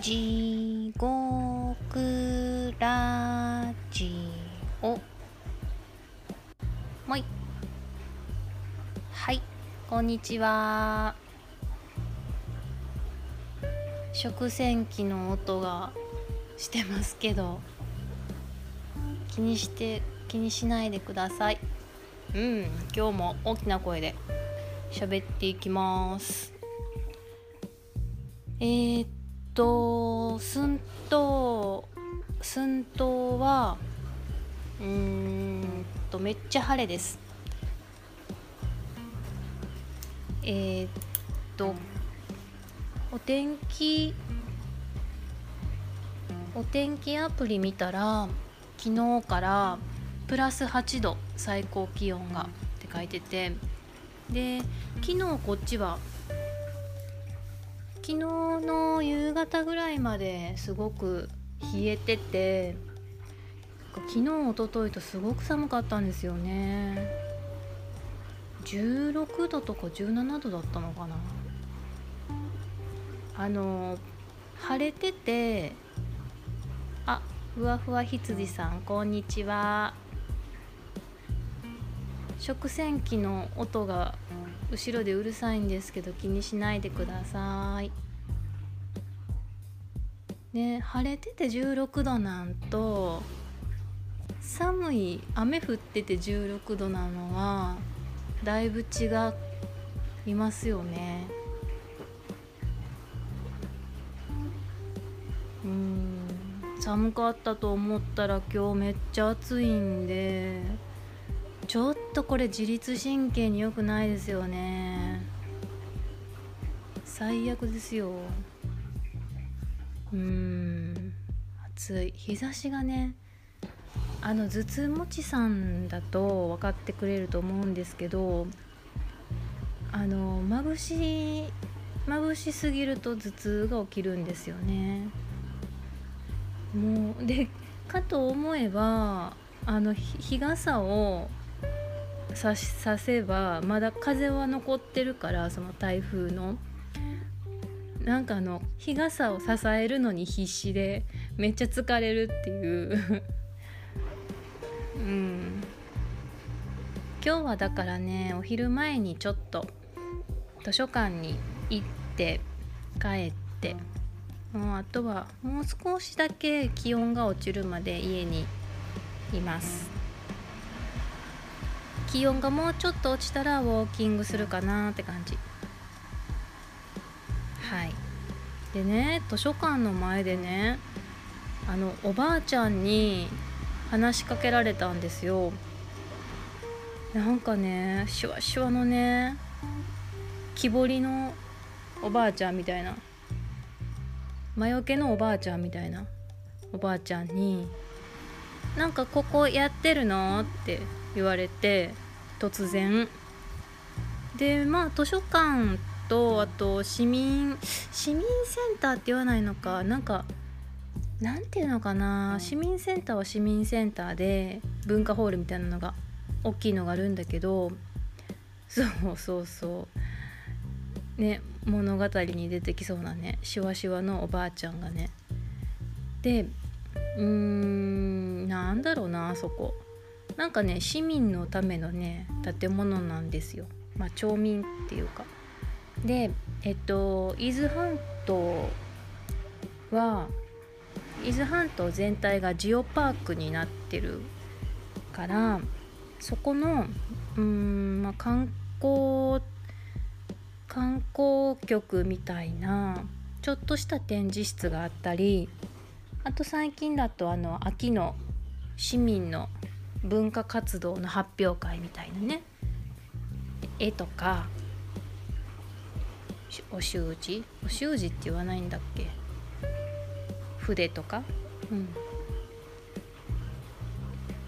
地獄ラジオ。もい。はいこんにちは。食洗機の音がしてますけど気にして気にしないでください。うん今日も大きな声で喋っていきます。えー、っと寸闘寸闘はうーんとめっちゃ晴れです。えー、っとお天気お天気アプリ見たら昨日からプラス8度最高気温がって書いてて。で昨日こっちは昨日の夕方ぐらいまですごく冷えてて昨日おとといとすごく寒かったんですよね。16度とか17度だったのかな。あの晴れててあふわふわ羊さんこんにちは。食洗機の音が後ろでうるさいんですけど気にしないでください。ね晴れてて16度なんと寒い雨降ってて16度なのはだいぶ違いますよね。うん寒かったと思ったら今日めっちゃ暑いんでちょっとこれ自律神経に良くないですよね。最悪ですよ。うん暑い。日差しがねあの頭痛持ちさんだと分かってくれると思うんですけどあの眩しい眩しすぎると頭痛が起きるんですよね。もうでかと思えばあの日傘をささせばまだ風は残ってるからその台風の。なんかあの日傘を支えるのに必死でめっちゃ疲れるっていう。うん。今日はだからねお昼前にちょっと図書館に行って帰ってもうあとはもう少しだけ気温が落ちるまで家にいます。気温がもうちょっと落ちたらウォーキングするかなって感じ。はい。でね図書館の前でねあのおばあちゃんに話しかけられたんですよ。なんかねシュワシュワのね木彫りのおばあちゃんみたいな。魔除けのおばあちゃんみたいなおばあちゃんに「なんかここやってるの?」って言われて突然。でまあ図書館とあと市民市民センターって言わないのか。なんかなんていうのかな。市民センターは市民センターで文化ホールみたいなのが大きいのがあるんだけどそうそうそう。ね物語に出てきそうなねしわしわのおばあちゃんがね。でうーんなんだろうなあそこ。なんかね市民のためのね建物なんですよ。まあ町民っていうか。でえっと伊豆半島は伊豆半島全体がジオパークになってるからそこのうん、まあ、観光観光局みたいなちょっとした展示室があったりあと最近だとあの秋の市民の文化活動の発表会みたいなね。絵とかお習字？お習字って言わないんだっけ？筆とか、うん、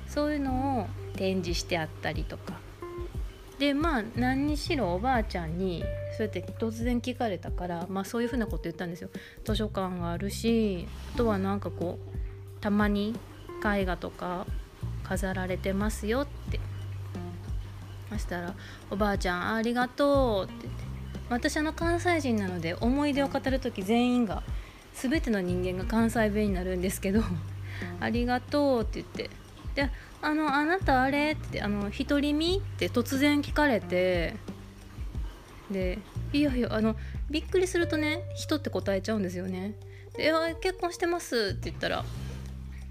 そういうのを展示してあったりとか。でまあ何にしろおばあちゃんにそうやって突然聞かれたからまあそういうふうなこと言ったんですよ。図書館があるしあとはなんかこうたまに絵画とか飾られてますよって。そしたら「おばあちゃんありがとう」って言って。私あの関西人なので思い出を語る時全員が全ての人間が関西弁になるんですけど「ありがとう」って言ってで「あのあなたあれ?」って「あの独り身?」って突然聞かれてでいやいやあのびっくりするとね人って答えちゃうんですよね。で「結婚してます」って言ったら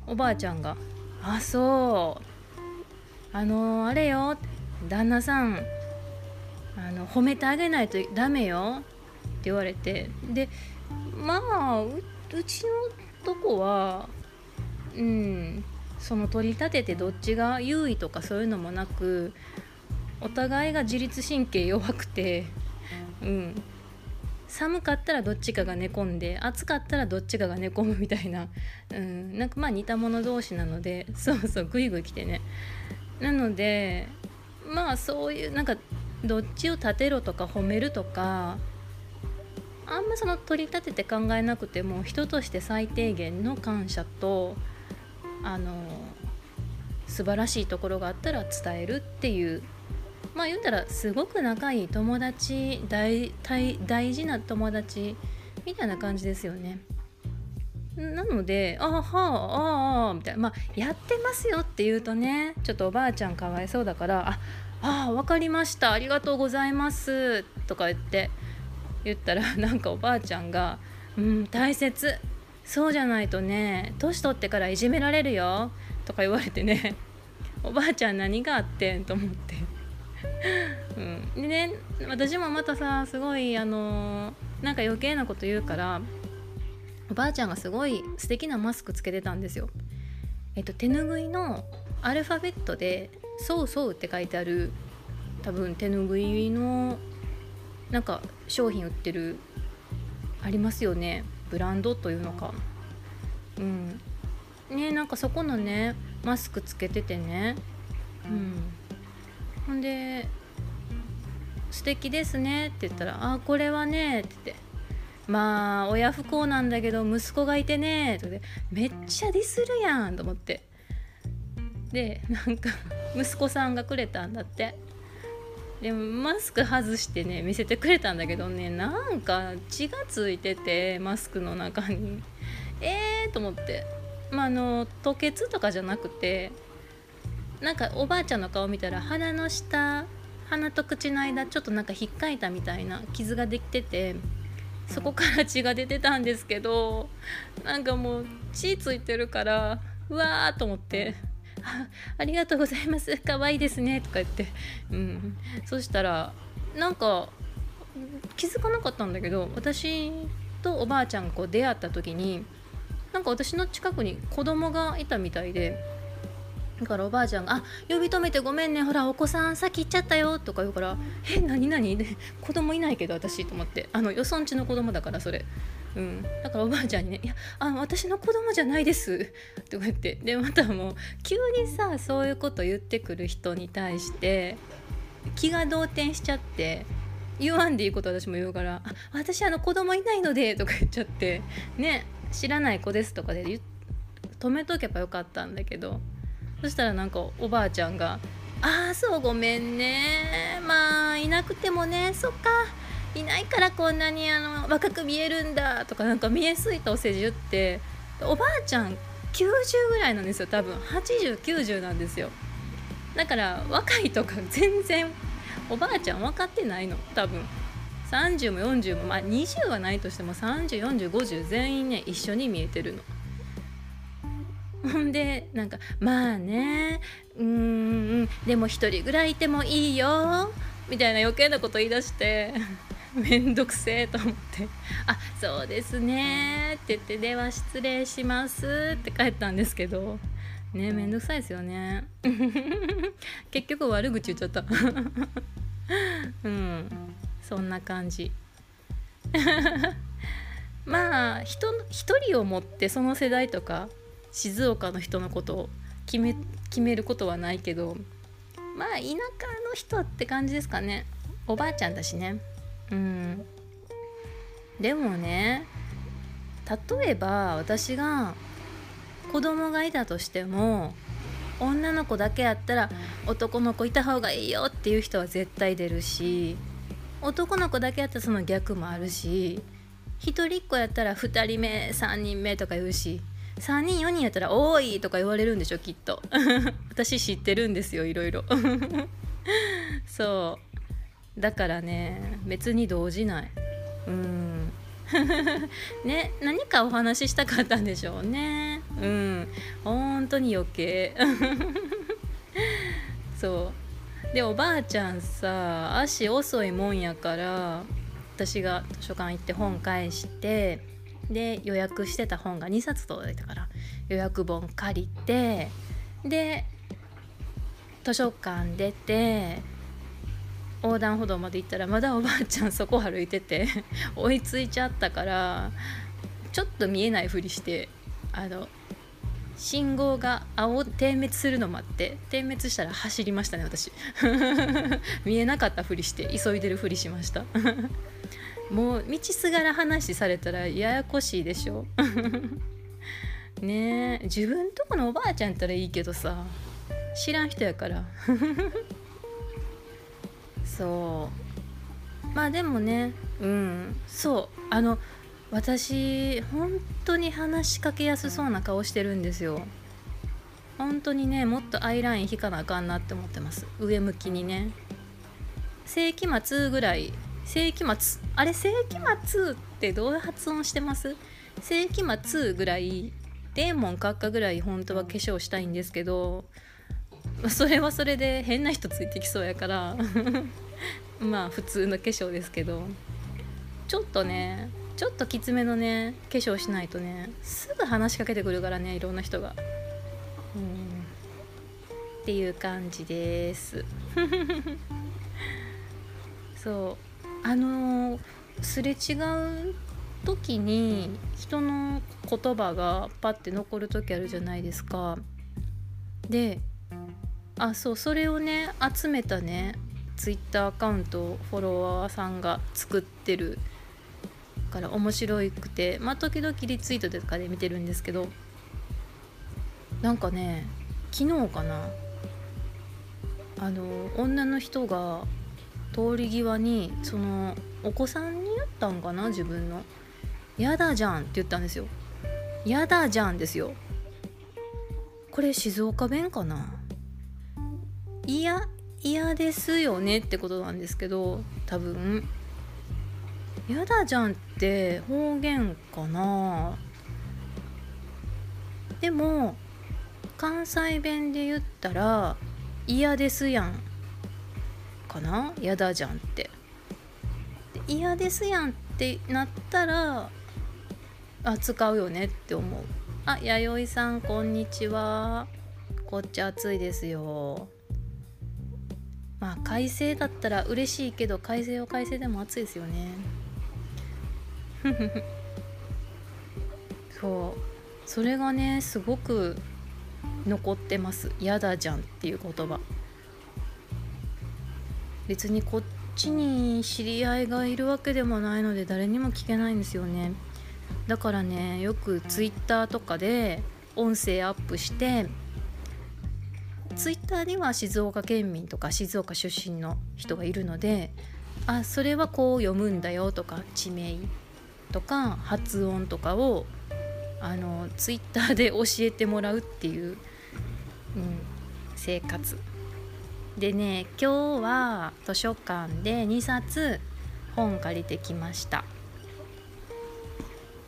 おばあちゃんが「あそうあのあれよ旦那さんあの褒めてあげないとダメよ」って言われてでまあうちのとこはうんその取り立ててどっちが優位とかそういうのもなくお互いが自律神経弱くてうん。寒かったらどっちかが寝込んで暑かったらどっちかが寝込むみたいな、うん、なんかまあ似た者同士なのでそうそうグイグイ来てね。なのでまあそういうなんかどっちを立てろとか褒めるとかあんまその取り立てて考えなくても人として最低限の感謝とあの素晴らしいところがあったら伝えるっていうまあ言うたらすごく仲いい友達大大事な友達みたいな感じですよね。なので「あはあああ」みたいな「まあやってますよ」って言うとねちょっとおばあちゃんかわいそうだから「ああ分かりました。ありがとうございます」とか言って言ったらなんかおばあちゃんが「うん大切。そうじゃないとね年取ってからいじめられるよ」とか言われてね おばあちゃん何があってんと思って。うん、でね私もまたさすごいあのなんか余計なこと言うからおばあちゃんがすごい素敵なマスクつけてたんですよ。えっと手ぬぐいのアルファベットで「そうそう」って書いてある多分手ぬぐいのなんか商品売ってるありますよねブランドというのか。うん。ねなんかそこのねマスクつけててね。うん。ほんで「素敵ですね」って言ったら「あこれはね」って言って「まあ親不幸なんだけど息子がいてね」とかでめっちゃディスるやんと思って。でなんか息子さんがくれたんだって。でもマスク外してね見せてくれたんだけどねなんか血がついててマスクの中に。えーと思って。まああの吐血とかじゃなくてなんかおばあちゃんの顔見たら鼻の下鼻と口の間ちょっとなんかひっかいたみたいな傷ができててそこから血が出てたんですけどなんかもう血ついてるからうわーと思って。ありがとうございます。可愛いですね」とか言って、うん、そしたらなんか気づかなかったんだけど私とおばあちゃんがこう出会った時になんか私の近くに子供がいたみたいでだからおばあちゃんが「あ呼び止めてごめんね。ほらお子さん先行っちゃったよ」とか言うから「え何何?」で子供いないけど私と思って。あのよそんちの子供だからそれ。うん、だからおばあちゃんにね「いやあ私の子供じゃないです」とか言って。でまたもう急にさそういうこと言ってくる人に対して気が動転しちゃって言わんでいいこと私も言うから「あ私あの子供いないので」とか言っちゃって。ね知らない子ですとかで止めとけばよかったんだけど。そしたらなんかおばあちゃんが「ああそうごめんね。まあいなくてもね。そっか。いないからこんなにあの若く見えるんだとかなんか見えすぎたお世辞言っておばあちゃん90ぐらいなんですよ。多分8090なんですよ。だから若いとか全然おばあちゃん分かってないの。多分30も40もまあ20はないとしても304050全員ね一緒に見えてるの。ほんでなんかまあねうんでも一人ぐらいいてもいいよみたいな余計なこと言い出して。めんどくせえと思って「あそうですね」って言って「では失礼します」って帰ったんですけど。ねめんどくさいですよね。結局悪口言っちゃった。うん。そんな感じ。まあ人一人をもってその世代とか静岡の人のことを決め決めることはないけど。まあ田舎の人って感じですかね。おばあちゃんだしね。うん。でもね例えば私が子供がいたとしても女の子だけやったら男の子いた方がいいよっていう人は絶対出るし男の子だけやったらその逆もあるし1人っ子やったら2人目3人目とか言うし3人4人やったら「多い!」とか言われるんでしょきっと。私知ってるんですよいろいろ。そう。だからね別に動じない。うん。ね何かお話ししたかったんでしょうね。うん。本当に余計。そう。でおばあちゃんさ足遅いもんやから私が図書館行って本返してで予約してた本が2冊届いたから予約本借りてで図書館出て横断歩道まで行ったらまだおばあちゃんそこ歩いてて 追いついちゃったからちょっと見えないふりしてあの信号が青点滅するの待って点滅したら走りましたね私。見えなかったふりして急いでるふりしました。もう道すがら話されたらややこしいでしょ。ねえ自分とこのおばあちゃんったらいいけどさ知らん人やから。そう。まあでもねうん。そう。あの私本当に話しかけやすそうな顔してるんですよ。本当にねもっとアイライン引かなあかんなって思ってます。上向きにね。世紀末ぐらい。世紀末あれ世紀末ってどう発音してます？世紀末ぐらいデーモン閣下ぐらい本当は化粧したいんですけどそれはそれで変な人ついてきそうやから。まあ普通の化粧ですけど。ちょっとねちょっときつめのね化粧しないとねすぐ話しかけてくるからねいろんな人が。うん。っていう感じです。そう。あのー、すれ違う時に人の言葉がパッて残る時あるじゃないですか。であそうそれをね集めたねツイッターアカウントフォロワーさんが作ってるから面白くてまあ時々リツイートとかで見てるんですけどなんかね昨日かなあの女の人が通り際にそのお子さんに言ったんかな自分の「やだじゃん」って言ったんですよ「やだじゃん」ですよ。これ静岡弁かな？いや嫌ですよねってことなんですけど多分。やだじゃんって方言かな。でも関西弁で言ったら嫌ですやんかな。やだじゃんって。嫌ですやんってなったらあ使うよねって思う。あ弥生さんこんにちは。こっち暑いですよ。まあ快晴だったら嬉しいけど快晴は快晴でも暑いですよね。そう。それがねすごく残ってます「やだじゃん」っていう言葉。別にこっちに知り合いがいるわけでもないので誰にも聞けないんですよね。だからねよく twitter とかで音声アップしてツイッターには静岡県民とか静岡出身の人がいるのであそれはこう読むんだよとか地名とか発音とかをあのツイッターで教えてもらうっていう、うん、生活。でね今日は図書館で2冊本借りてきました。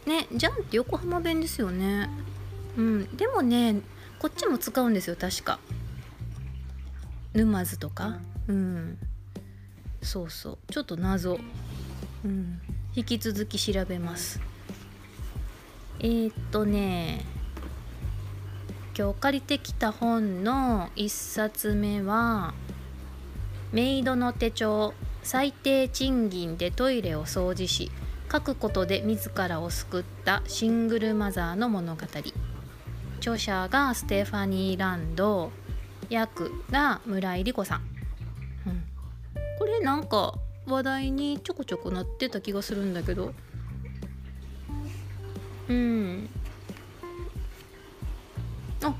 ねジャンって横浜弁ですよね。うんでもねこっちも使うんですよ確か。沼津とか？うん。そうそう。ちょっと謎。うん。引き続き調べます。えー、っとね。今日借りてきた本の1冊目は「メイドの手帳最低賃金でトイレを掃除し書くことで自らを救ったシングルマザーの物語」著者がステファニー・ランド役が村井理子さん、うん、これなんか話題にちょこちょこなってた気がするんだけど。うん。あ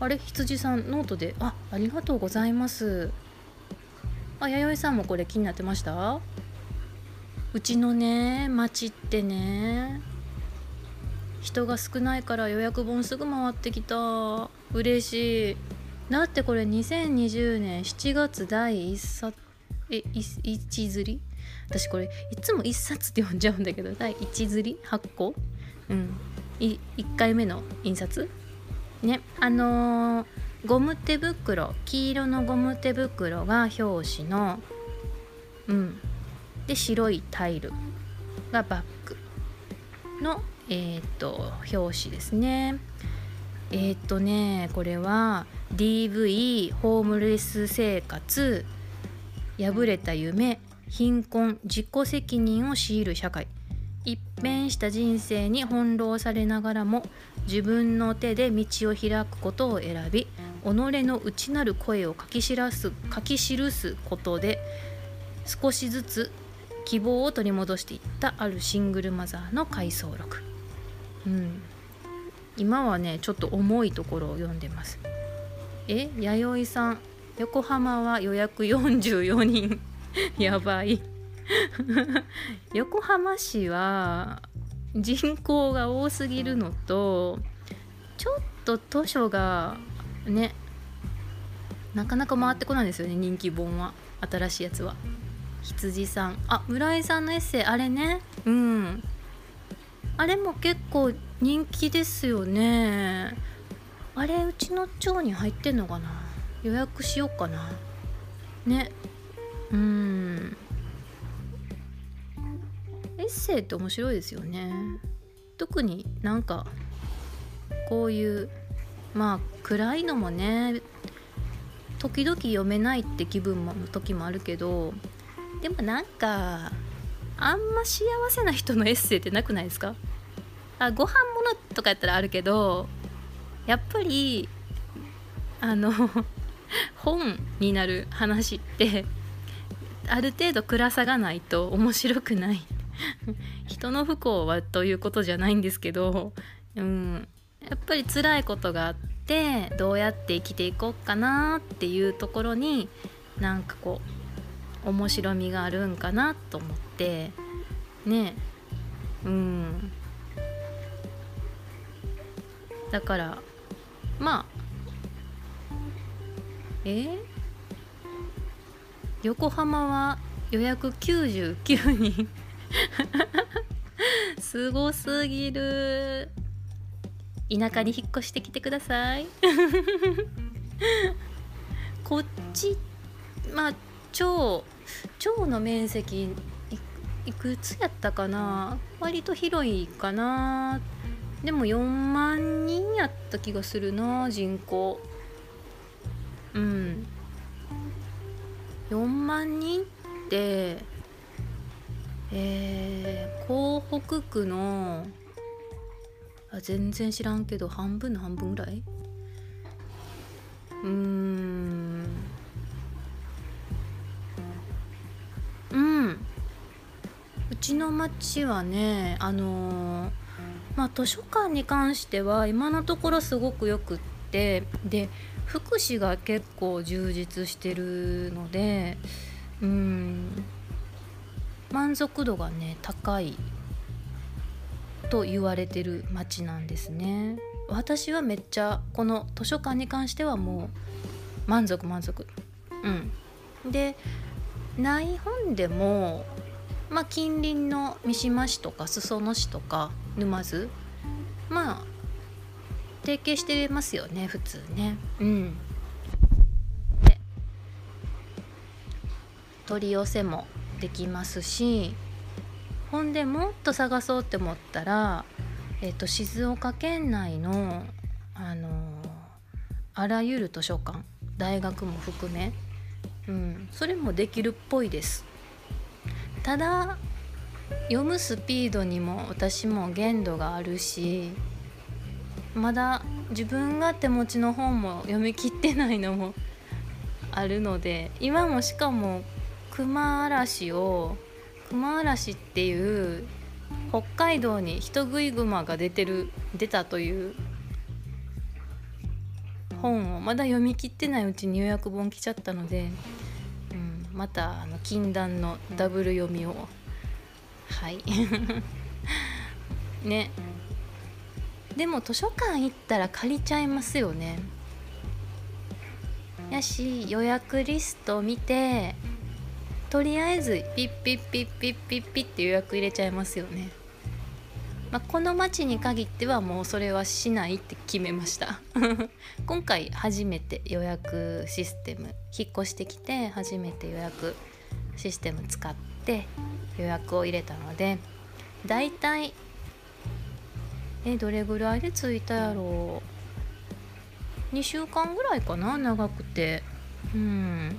あれ羊さんノートで。あありがとうございます。あ弥生さんもこれ気になってました？うちのね町ってね人が少ないから予約本すぐ回ってきた。嬉しい。だってこれ2020年7月第1冊え1釣り？私これいつも1冊って読んじゃうんだけど第1釣り？発行うん。い1回目の印刷？ね。あのー、ゴム手袋黄色のゴム手袋が表紙のうん。で白いタイルがバッグのえっ、と表紙ですね。えっ、とねこれは DV ホームレス生活破れた夢貧困自己責任を強いる社会。一変した人生に翻弄されながらも自分の手で道を開くことを選び己の内なる声を書き記す書き記すことで少しずつ希望を取り戻していったあるシングルマザーの回想録、うん、今はねちょっと重いところを読んでます。え弥生さん横浜は予約44人。やばい。横浜市は人口が多すぎるのとちょっと図書がねなかなか回ってこないんですよね人気本は。新しいやつは。羊さん。あ村井さんのエッセイあれね。うん。あれも結構人気ですよねあれうちの町に入ってんのかな？予約しようかな。ね。うん。エッセイって面白いですよね。特になんかこういうまあ暗いのもね時々読めないって気分も時もあるけどでもなんかあんま幸せな人のエッセイってなくないですか？あご飯物とかやったらあるけどやっぱりあの 本になる話ってある程度暗さがないと面白くない。人の不幸はということじゃないんですけど、うん、やっぱり辛いことがあってどうやって生きていこうかなっていうところになんかこう面白みがあるんかなと思ってね。うん。だからまあえ？ー、横浜は予約99人。すごすぎる。田舎に引っ越してきてください。こっちまあ町町の面積いくつやったかな？割と広いかな。でも4万人やった気がするな人口。うん。4万人ってえー、港北区のあ全然知らんけど半分の半分ぐらい？うーん。うん。うちの町はねあのー、まあ図書館に関しては今のところすごくよくってで福祉が結構充実してるのでうん満足度がね高いと言われてる町なんですね。私はめっちゃこの図書館に関してはもう満足満足。うん。でない本でもまあ近隣の三島市とか裾野市とか沼津まあ提携してますよね普通ね。うん。で取り寄せもできますしほんでもっと探そうって思ったら、えーと、静岡県内のあのあらゆる図書館大学も含め、うん、それもできるっぽいですただ読むスピードにも私も限度があるしまだ自分が手持ちの本も読み切ってないのもあるので今もしかも熊嵐を熊嵐っていう北海道に人食い熊が出てる出たという本をまだ読み切ってないうちに予約本来ちゃったので、またあの禁断のダブル読みを。はい。ね。でも図書館行ったら借りちゃいますよね。やし予約リストを見てとりあえずピッピッピッピッピッピッって予約入れちゃいますよね、まあ、この町に限ってはもうそれはしないって決めました。今回初めて予約システム引っ越してきて初めて予約システム使って予約を入れたのでだいたいえどれぐらいで着いたやろう？2週間ぐらいかな？長くて。うん。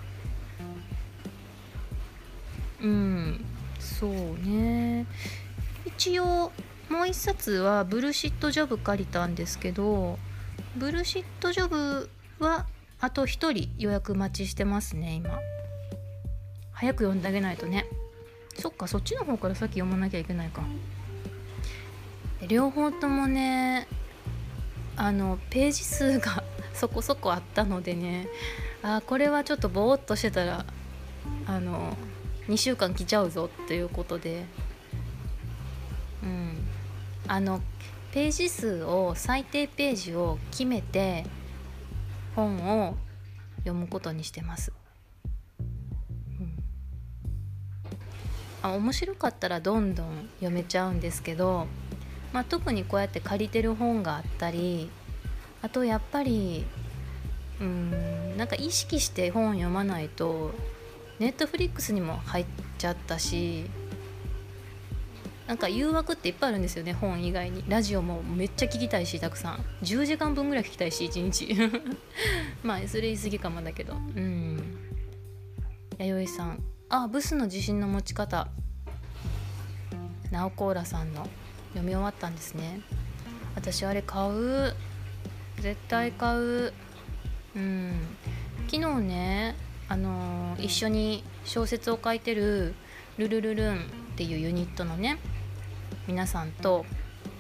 うん。そうね。一応もう一冊はブルシットジョブ借りたんですけどブルシットジョブはあと1人予約待ちしてますね今。早く読んであげないとね。そっかそっちの方から先読まなきゃいけないか。両方ともねあのページ数が そこそこあったのでねあこれはちょっとぼーっとしてたらあの2週間来ちゃうぞっていうことで。うん。あのページ数を最低ページを決めて本を読むことにしてます。うん、あ面白かったらどんどん読めちゃうんですけど、まあ、特にこうやって借りてる本があったりあとやっぱりうんなんか意識して本読まないとネットフリックスにも入っちゃったしなんか誘惑っていっぱいあるんですよね本以外に。ラジオもめっちゃ聞きたいしたくさん。10時間分ぐらい聞きたいし1日。まあそれ言い過ぎかもだけど。うん。弥生さん。あブスの自信の持ち方。ナオコーラさんの。読み終わったんですね。私あれ買う。絶対買う。うん。昨日ねあのー、一緒に小説を書いてるルルルルンっていうユニットのね皆さんと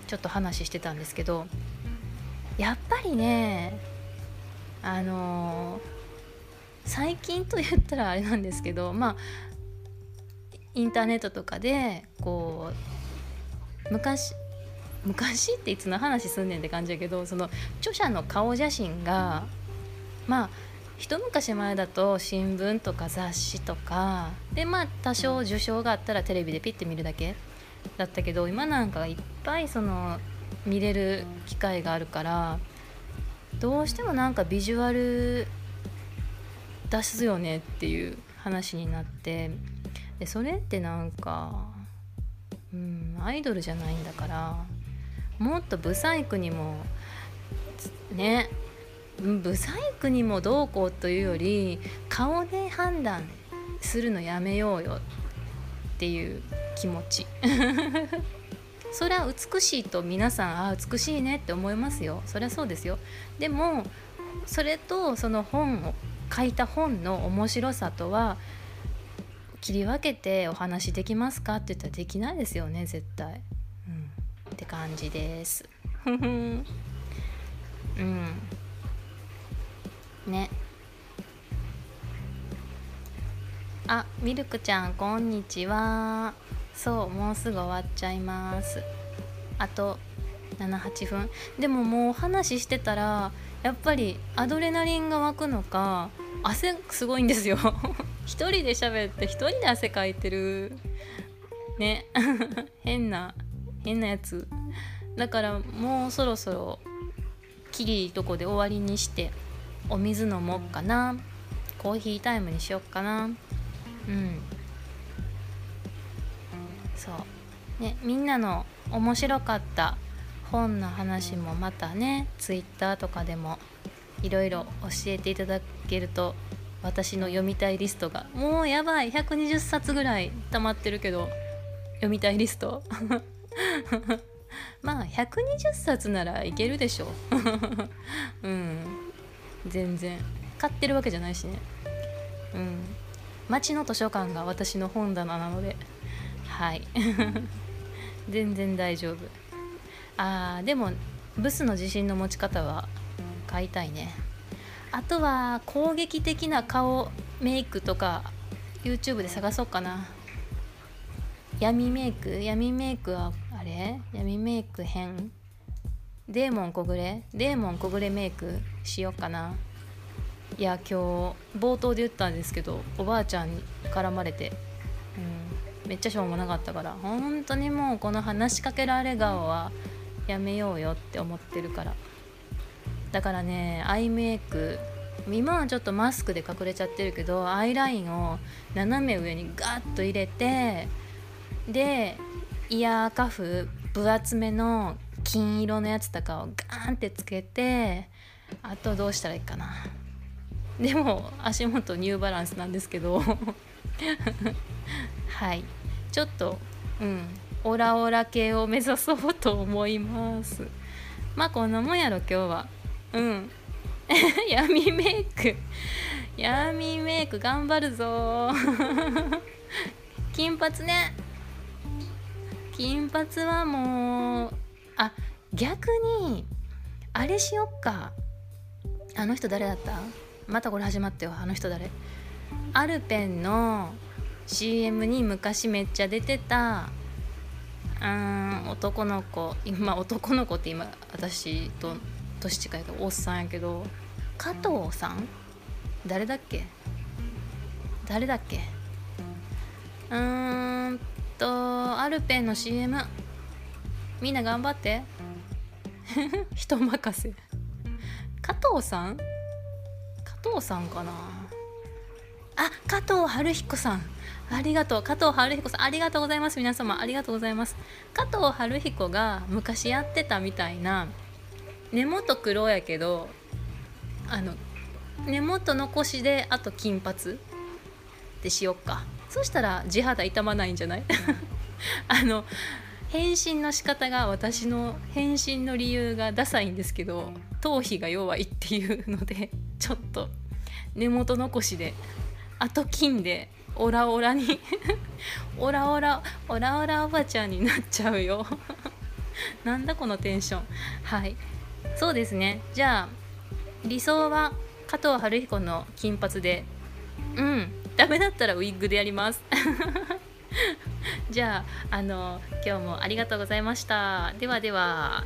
ちょっと話してたんですけどやっぱりねあの、最近と言ったらあれなんですけどまあインターネットとかでこう昔昔っていつの話すんねんって感じやけどその著者の顔写真がまあ一昔前だと新聞とか雑誌とかでまあ多少受賞があったらテレビでピッて見るだけだったけど今なんかいっぱいその見れる機会があるからどうしてもなんかビジュアル出すよねっていう話になってでそれってなんかうんアイドルじゃないんだからもっとブサイクにもねブサイクにもどうこうというより顔で判断するのやめようよ。っていう気持ち。それは美しいと皆さんあ美しいねって思いますよ。そりゃそうですよ。でもそれとその本を書いた本の面白さとは切り分けてお話できますかって言ったらできないですよね絶対、うん、って感じです。うん。ね。あミルクちゃんこんにちは。そうもうすぐ終わっちゃいます。あと78分でももう話してたらやっぱりアドレナリンが湧くのか汗すごいんですよ。一人で喋って一人で汗かいてる。ね。変な変なやつ。だからもうそろそろきりとこで終わりにしてお水飲もうかな。コーヒータイムにしよっかな。うん。そう。ねみんなの面白かった本の話もまたねツイッターとかでもいろいろ教えていただけると私の読みたいリストがもうやばい120冊ぐらい溜まってるけど読みたいリスト？まあ120冊ならいけるでしょ うん。全然。買ってるわけじゃないしね。うん。町の図書館が私の本棚なのではい。全然大丈夫。あーでもブスの自信の持ち方は買いたいね。あとは攻撃的な顔メイクとか YouTube で探そうかな。闇メイク？闇メイクはあれ？闇メイク編？デーモン小暮？デーモン小暮メイクしようかないや今日冒頭で言ったんですけどおばあちゃんに絡まれて、うん、めっちゃしょうもなかったから本当にもうこの話しかけられ顔はやめようよって思ってるから。だからねアイメイク今はちょっとマスクで隠れちゃってるけどアイラインを斜め上にガッと入れてでイヤーカフ分厚めの金色のやつとかをガーンってつけてあとどうしたらいいかな。でも足元ニューバランスなんですけど。はい。ちょっとうん。オラオラ系を目指そうと思います。まあこんなもんやろ今日は。うん。闇メイク。闇メイク頑張るぞ。金髪ね。金髪はもうあ逆にあれしよっか。あの人誰だった？またこれ始まってよあの人誰？アルペンの CM に昔めっちゃ出てたうん男の子今男の子って今私と年近いからおっさんやけど加藤さん？誰だっけ？誰だっけ？うーんとアルペンの CM みんな頑張って。人任せ。加藤さん？藤さんかな。あ加藤晴彦さん。ありがとう。加藤晴彦さんありがとうございます。皆様ありがとうございます。加藤晴彦が昔やってたみたいな根元黒やけどあの根元残しであと金髪でしよっか。そしたら地肌傷まないんじゃない？あの返信の仕方が私の返信の理由がダサいんですけど頭皮が弱いっていうのでちょっと根元残しで後金でオラオラに オラオラオラオラおばちゃんになっちゃうよ。なんだこのテンション。はい。そうですね。じゃあ理想は加藤晴彦の金髪で。うん。ダメだったらウィッグでやります。じゃああの今日もありがとうございました。ではでは。